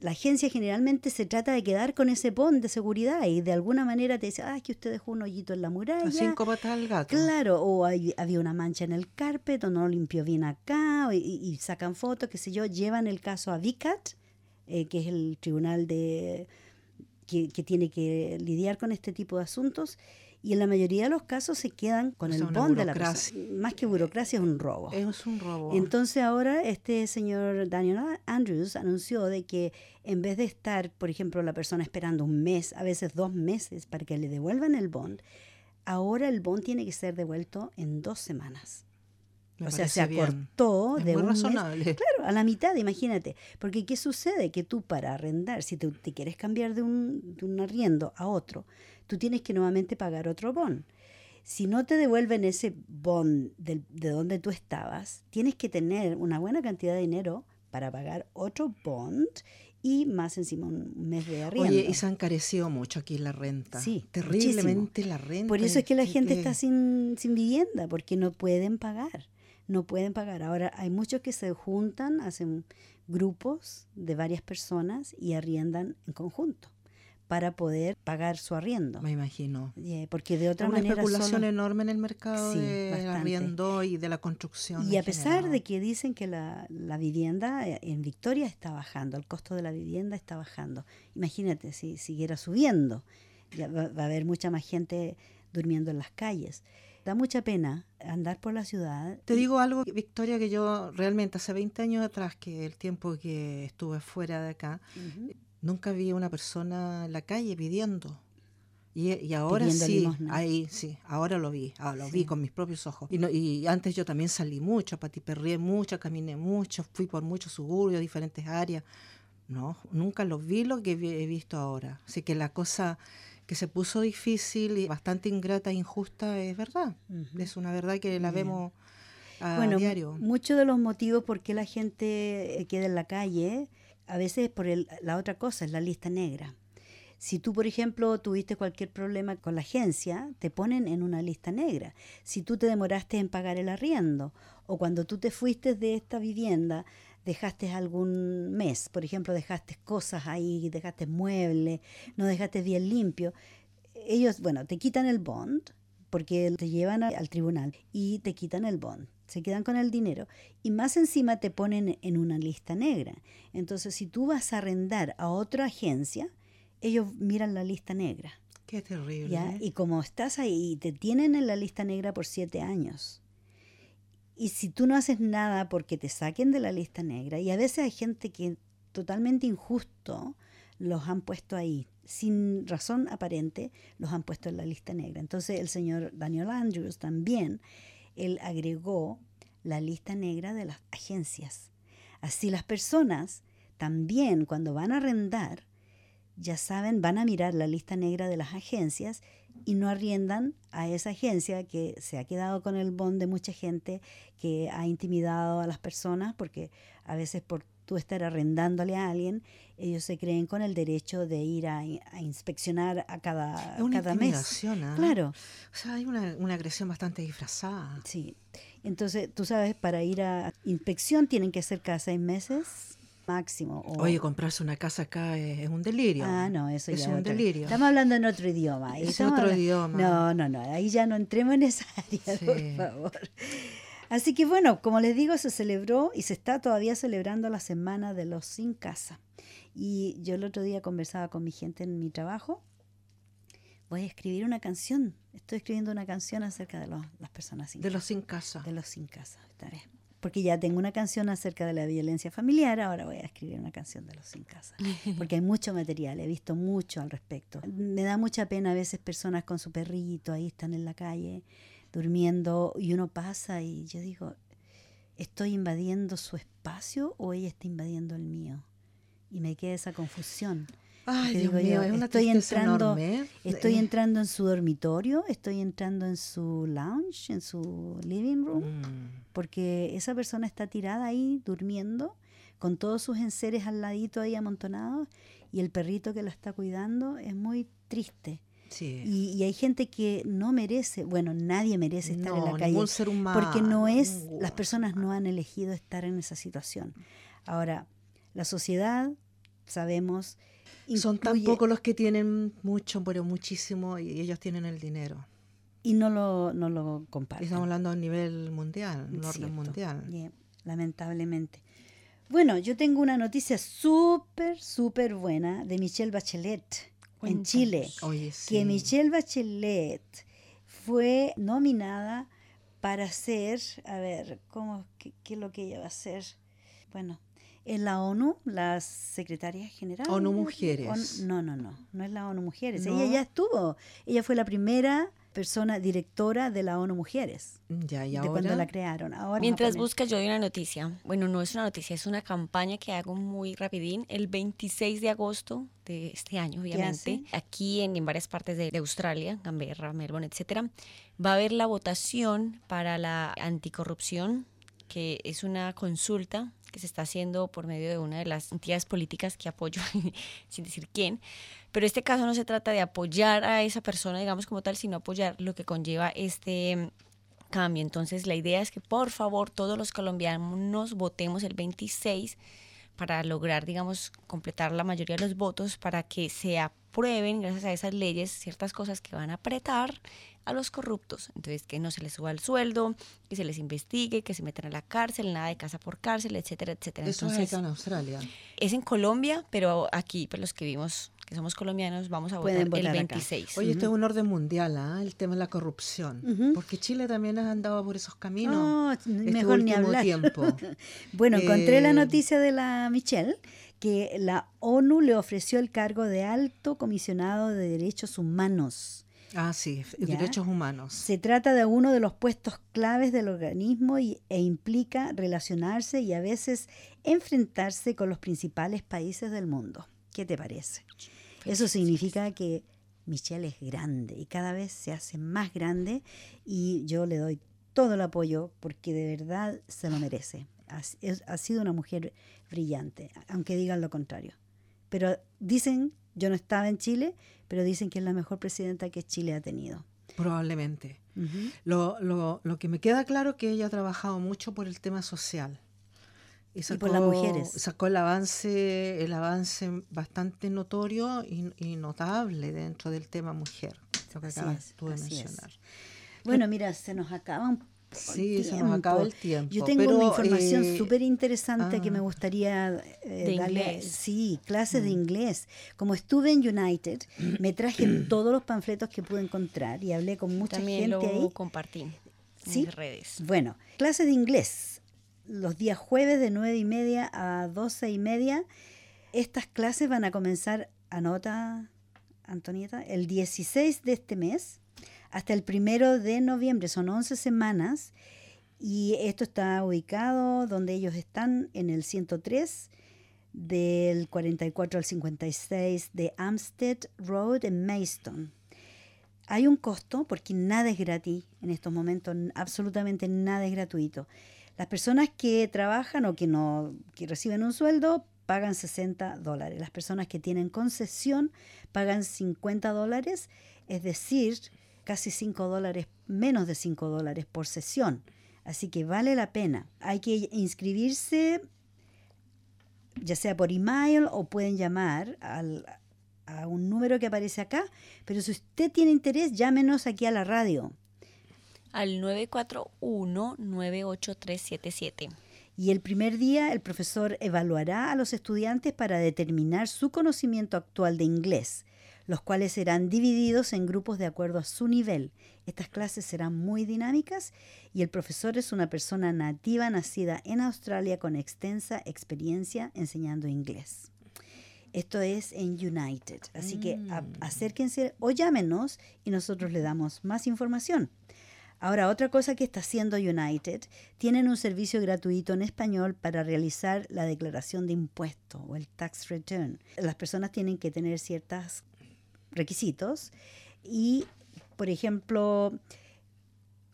la agencia generalmente se trata de quedar con ese bond de seguridad y de alguna manera te dice, ah, es que usted dejó un hoyito en la muralla. Como está el gato. Claro, o había una mancha en el carpet o no lo limpió bien acá y, sacan fotos, qué sé yo, llevan el caso a VICAT, eh, que es el tribunal de que, que tiene que lidiar con este tipo de asuntos y en la mayoría de los casos se quedan con el bond de la persona. Más que burocracia, es un robo. Es un robo. Entonces ahora este señor Daniel Andrews anunció de que en vez de estar, por ejemplo, la persona esperando un mes, a veces dos meses para que le devuelvan el bond, ahora el bond tiene que ser devuelto en dos semanas. o sea, se acortó de un razonable. Mes, claro, a la mitad, imagínate. Porque ¿qué sucede? Que tú para arrendar, si te, te quieres cambiar de un, de un arriendo a otro, tú tienes que nuevamente pagar otro bond. Si no te devuelven ese bond de, de donde tú estabas, tienes que tener una buena cantidad de dinero para pagar otro bond y más encima un mes de arriendo. Oye, y se ha encarecido mucho aquí la renta. Sí, terriblemente la renta. Por eso es que la gente está sin, sin vivienda, porque no pueden pagar. No pueden pagar. Ahora, hay muchos que se juntan, hacen grupos de varias personas y arriendan en conjunto para poder pagar su arriendo. Me imagino. porque de otra Una manera. Una especulación enorme en el mercado de arriendo y de la construcción. Y a pesar de que dicen que la, la, vivienda eh, en Victoria está bajando, el costo de la vivienda está bajando. Imagínate si siguiera subiendo, ya va, va a haber mucha más gente durmiendo en las calles. Da mucha pena andar por la ciudad. Te digo algo, Victoria, que yo realmente hace 20 años atrás, que el tiempo que estuve fuera de acá, uh -huh nunca vi una persona en la calle pidiendo. Y, y ahora sí, ahí sí, ahora lo vi, ahora lo sí. vi con mis propios ojos. Y, no, y antes yo también salí mucho, patiperrié mucho, caminé mucho, fui por muchos suburbios, diferentes áreas. No, nunca lo vi lo que he visto ahora. Así que la cosa que se puso difícil y bastante ingrata e injusta es verdad. Uh -huh. Es una verdad que la vemos a bueno, diario. Muchos de los motivos por qué la gente queda en la calle a veces por el, la otra cosa, es la lista negra. Si tú, por ejemplo, tuviste cualquier problema con la agencia, te ponen en una lista negra. Si tú te demoraste en pagar el arriendo o cuando tú te fuiste de esta vivienda, dejaste algún mes, por ejemplo, dejaste cosas ahí, dejaste muebles, no dejaste bien limpio, ellos, bueno, te quitan el bond porque te llevan al tribunal y te quitan el bond se quedan con el dinero y más encima te ponen en una lista negra. Entonces, si tú vas a arrendar a otra agencia, ellos miran la lista negra. Qué terrible. ¿ya? Y como estás ahí, te tienen en la lista negra por siete años. Y si tú no haces nada porque te saquen de la lista negra, y a veces hay gente que totalmente injusto los han puesto ahí, sin razón aparente, los han puesto en la lista negra. Entonces el señor Daniel Andrews también él agregó la lista negra de las agencias. Así las personas también cuando van a arrendar, ya saben, van a mirar la lista negra de las agencias y no arriendan a esa agencia que se ha quedado con el bond de mucha gente, que ha intimidado a las personas, porque a veces por tú estar arrendándole a alguien, ellos se creen con el derecho de ir a, a inspeccionar a cada, una cada mes. ¿eh? Claro. O sea, hay una, una, agresión bastante disfrazada. Sí. Entonces, tú sabes, para ir a inspección tienen que ser cada seis meses máximo. O... Oye, comprarse una casa acá es, es un delirio. Ah, no, eso es ya un otra. delirio. Estamos hablando en otro idioma. Es otro hablando... idioma. No, no, no, ahí ya no entremos en esa área, sí. por favor. Así que bueno, como les digo, se celebró y se está todavía celebrando la semana de los sin casa. Y yo el otro día conversaba con mi gente en mi trabajo. Voy a escribir una canción. Estoy escribiendo una canción acerca de los, las personas sin de casa. los sin casa. De los sin casa. Estaré. Porque ya tengo una canción acerca de la violencia familiar, ahora voy a escribir una canción de los sin casa. Porque hay mucho material, he visto mucho al respecto. Me da mucha pena a veces personas con su perrito, ahí están en la calle durmiendo y uno pasa y yo digo, ¿estoy invadiendo su espacio o ella está invadiendo el mío? Y me queda esa confusión. Ay, Dios digo mío, yo, es una estoy tristeza entrando, enorme, ¿eh? estoy entrando en su dormitorio, estoy entrando en su lounge, en su living room, mm, porque esa persona está tirada ahí durmiendo con todos sus enseres al ladito ahí amontonados y el perrito que la está cuidando es muy triste. Sí. Y, y hay gente que no merece, bueno, nadie merece estar en la calle ser humano. porque no es, ningún las personas no han elegido estar en esa situación. Ahora, la sociedad, sabemos, Son tan pocos los que tienen mucho, pero muchísimo, y ellos tienen el dinero. y no lo, no lo comparten. Estamos hablando a nivel mundial, un orden mundial. Yeah, lamentablemente. Bueno, yo tengo una noticia súper, súper buena de Michelle Bachelet en. Chile. Oye, sí. Que Michelle Bachelet fue nominada para ser, a ver, ¿cómo, qué, qué es lo que ella va a hacer? Bueno, en la ONU, la secretaria general. ONU Mujeres. On- no, no, no, no es la ONU Mujeres. No. Ella ya estuvo. Ella fue la primera persona directora de la ONU Mujeres. Ya, y de ahora. cuando la crearon. Ahora Mientras busca, yo doy una noticia. Bueno, no es una noticia, es una campaña que hago muy rapidín. El 26 de agosto de este año, obviamente, aquí en, en varias partes de, de Australia, Canberra, Melbourne, etcétera, va a haber la votación para la anticorrupción, que es una consulta que se está haciendo por medio de una de las entidades políticas que apoyo, sin decir quién. Pero este caso no se trata de apoyar a esa persona, digamos como tal, sino apoyar lo que conlleva este cambio. Entonces, la idea es que por favor todos los colombianos votemos el 26 para lograr, digamos, completar la mayoría de los votos para que se aprueben, gracias a esas leyes, ciertas cosas que van a apretar a los corruptos. Entonces, que no se les suba el sueldo, que se les investigue, que se metan a la cárcel, nada de casa por cárcel, etcétera, etcétera. Eso es Entonces, en Australia. es en Colombia, pero aquí, pues los que vivimos, que somos colombianos, vamos a votar el votar acá. 26. Oye, esto es un orden mundial, ¿ah? el tema de la corrupción. Porque Chile también ha andado por esos caminos. No, este mejor ni último hablar. tiempo. Bueno, encontré la Eh, noticia de la Michelle que la ONU le ofreció el cargo de alto comisionado de derechos humanos. Ah, sí, Ya. derechos humanos. Se trata de uno de los puestos claves del organismo y, e implica relacionarse y a veces enfrentarse con los principales países del mundo. ¿Qué te parece? Eso significa que Michelle es grande y cada vez se hace más grande y yo le doy todo el apoyo porque de verdad se lo merece. Ha, es- ha sido una mujer brillante, aunque digan lo contrario. Pero dicen, yo no estaba en Chile, pero dicen que es la mejor presidenta que Chile ha tenido. Probablemente. Ujú. Lo, lo, lo que me queda claro es que ella ha trabajado mucho por el tema social. Y, por las mujeres. Sacó el avance, el avance bastante notorio y, y notable dentro del tema mujer, lo que Así acabas es, tú de mencionar. Bueno, mira, se nos acaba un Sí, el se nos acaba el tiempo. Yo tengo pero, una información eh, súper interesante que ah. me gustaría eh, De darle. inglés. Sí, clases Mm. de inglés. Como estuve en United, me traje todos los panfletos que pude encontrar y hablé con mucha También gente lo ahí. compartí en ¿Sí? mis redes. Bueno, clases de inglés. Los días jueves de nueve y media a doce y media. Estas clases van a comenzar, anota, Antonieta, el 16 de este mes hasta el primero de noviembre. Son 11 semanas. Y esto está ubicado donde ellos están, en el 103 del 44 al 56 de Amstead Road en Mayston. Hay un costo porque nada es gratis en estos momentos, absolutamente nada es gratuito. Las personas que trabajan o que no que reciben un sueldo pagan 60 dólares. Las personas que tienen concesión pagan 50 dólares, es decir, casi 5 dólares, menos de 5 dólares por sesión. Así que vale la pena. Hay que inscribirse ya sea por email o pueden llamar al, a un número que aparece acá. Pero si usted tiene interés, llámenos aquí a la radio. Al 941-98377. Y el primer día el profesor evaluará a los estudiantes para determinar su conocimiento actual de inglés, los cuales serán divididos en grupos de acuerdo a su nivel. Estas clases serán muy dinámicas y el profesor es una persona nativa nacida en Australia con extensa experiencia enseñando inglés. Esto es en United, así que a- Mm. acérquense o llámenos y nosotros le damos más información. Ahora, otra cosa que está haciendo United, tienen un servicio gratuito en español para realizar la declaración de impuestos o el tax return. Las personas tienen que tener ciertos requisitos y, por ejemplo,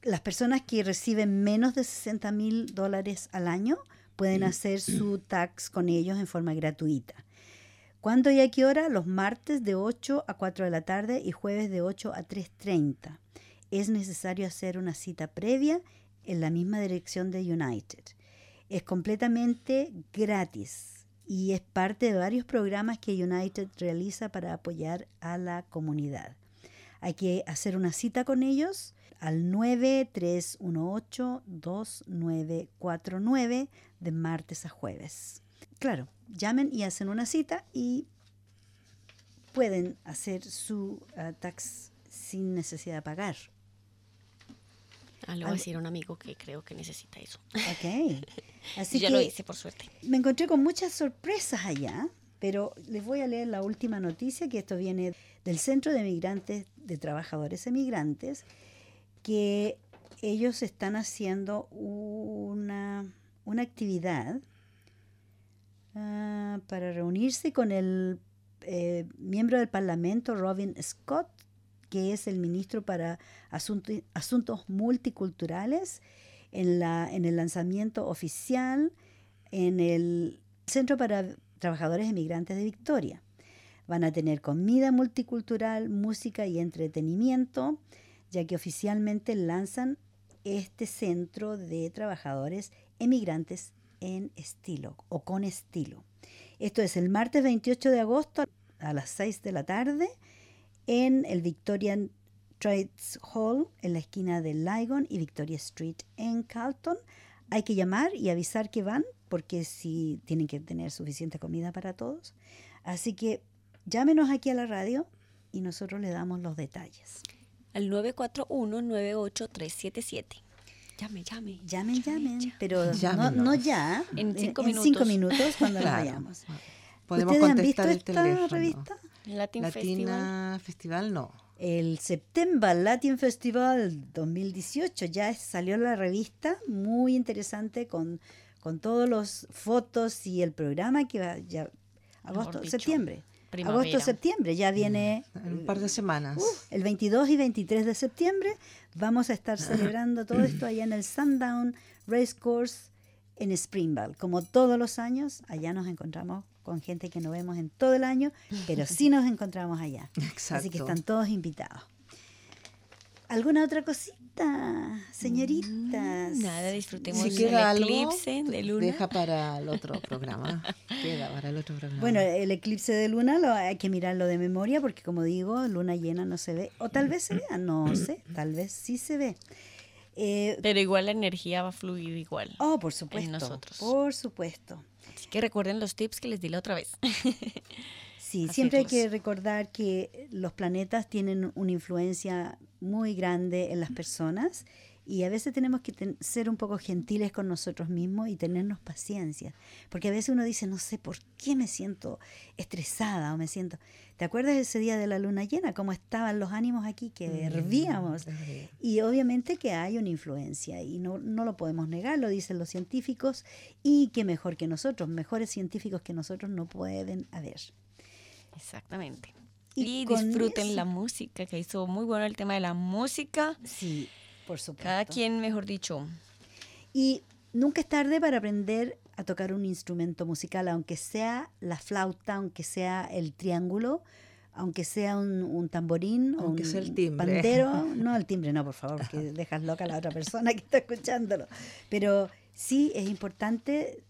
las personas que reciben menos de 60 mil dólares al año pueden hacer su tax con ellos en forma gratuita. ¿Cuándo y a qué hora? Los martes de 8 a 4 de la tarde y jueves de 8 a 3.30. Es necesario hacer una cita previa en la misma dirección de United. Es completamente gratis y es parte de varios programas que United realiza para apoyar a la comunidad. Hay que hacer una cita con ellos al 9318-2949 de martes a jueves. Claro, llamen y hacen una cita y pueden hacer su uh, tax sin necesidad de pagar. Ah, le voy a decir a un amigo que creo que necesita eso. Ok. Así ya que lo hice, por suerte. me encontré con muchas sorpresas allá, pero les voy a leer la última noticia, que esto viene del Centro de Migrantes, de Trabajadores Emigrantes, que ellos están haciendo una, una actividad ah, para reunirse con el eh, miembro del Parlamento, Robin Scott, que es el ministro para Asunto- Asuntos Multiculturales, en, la, en el lanzamiento oficial en el Centro para Trabajadores Emigrantes de Victoria. Van a tener comida multicultural, música y entretenimiento, ya que oficialmente lanzan este centro de trabajadores emigrantes en estilo o con estilo. Esto es el martes 28 de agosto a las 6 de la tarde en el Victorian Trades Hall en la esquina de Lygon y Victoria Street en Carlton. Hay que llamar y avisar que van porque si tienen que tener suficiente comida para todos. Así que llámenos aquí a la radio y nosotros le damos los detalles. Al 941-98377. Llame, llame. Llamen, llamen, pero no, no ya, En cinco cinco minutos. minutos cuando nos Claro. vayamos. Podemos ¿Ustedes han visto el esta teléfono. revista? Latin Festival. Latina Festival no. El September Latin Festival 2018 ya salió la revista, muy interesante con, con todos los fotos y el programa que va ya agosto, dicho, septiembre. primavera. Agosto, septiembre, ya viene En un par de semanas. uh, el 22 y 23 de septiembre. Vamos a estar celebrando todo esto allá en el Sundown Racecourse en Springvale. Como todos los años, allá nos encontramos con gente que no vemos en todo el año, pero sí nos encontramos allá. Exacto. Así que están todos invitados. ¿Alguna otra cosita, señoritas? Mm, Nada, disfrutemos Si el algo, eclipse de luna. deja para el otro programa. Queda para el otro programa. Bueno, el eclipse de luna lo, hay que mirarlo de memoria porque como digo, luna llena no se ve. O tal vez se vea, no sé, tal vez sí se ve. Eh, Pero igual la energía va a fluir igual. oh, por supuesto. nosotros. Por supuesto. Así que recuerden los tips que les di la otra vez. Sí, Así siempre hay que recordar que los planetas tienen una influencia muy grande en las personas y a veces tenemos que ten- ser un poco gentiles con nosotros mismos y tenernos paciencia, porque a veces uno dice, no sé por qué me siento estresada o me siento... ¿Te acuerdas ese día de la luna llena? ¿Cómo estaban los ánimos aquí? Que hervíamos. Y obviamente que hay una influencia y no, no lo podemos negar, lo dicen los científicos y que mejor que nosotros, mejores científicos que nosotros no pueden haber. Exactamente. Y disfruten eso- la música, que hizo muy bueno el tema de la música. Sí, por supuesto. Cada quien, mejor dicho, Y nunca es tarde para aprender a tocar un instrumento musical, aunque sea la flauta, aunque sea el triángulo, aunque sea un, un tamborín, o Aunque un sea el timbre. pandero. No, el timbre no, por favor, porque dejas loca a la otra persona que está escuchándolo. Pero sí es importante,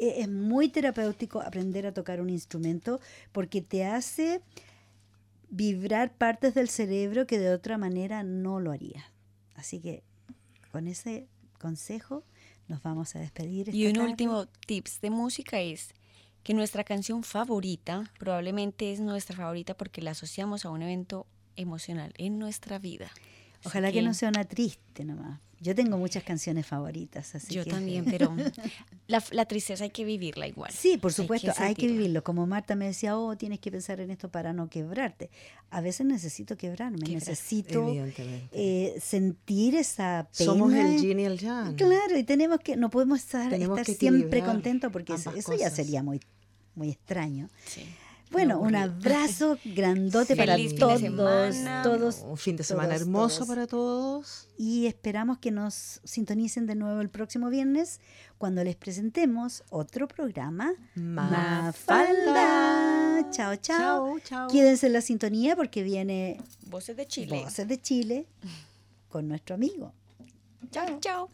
e- es muy terapéutico aprender a tocar un instrumento porque te hace vibrar partes del cerebro que de otra manera no lo haría. Así que con ese consejo nos vamos a despedir. Y un tarde. último tips de música es que nuestra canción favorita probablemente es nuestra favorita porque la asociamos a un evento emocional en nuestra vida. Ojalá que... no sea una triste nomás. Yo tengo muchas canciones favoritas, así Yo que- también, pero la, la tristeza hay que vivirla igual. Sí, por Hay que supuesto, hay que, vivirlo. Como Marta me decía, oh, tienes que pensar en esto para no quebrarte. A veces necesito quebrarme, Quebrar. necesito eh, sentir esa pena. Somos el yin y el yang. Claro, y tenemos que, no podemos estar, siempre contentos porque eso, ya sería muy, muy extraño. Sí. Bueno, un abrazo grandote para Feliz fin de todos, semana. todos, Un fin de semana todos, hermoso todos. para todos. y esperamos que nos sintonicen de nuevo el próximo viernes cuando les presentemos otro programa. Mafalda. Chao, chao. Chao, chao. Quédense en la sintonía porque viene Voces de Chile. Voces de Chile con nuestro amigo. Chao, chao.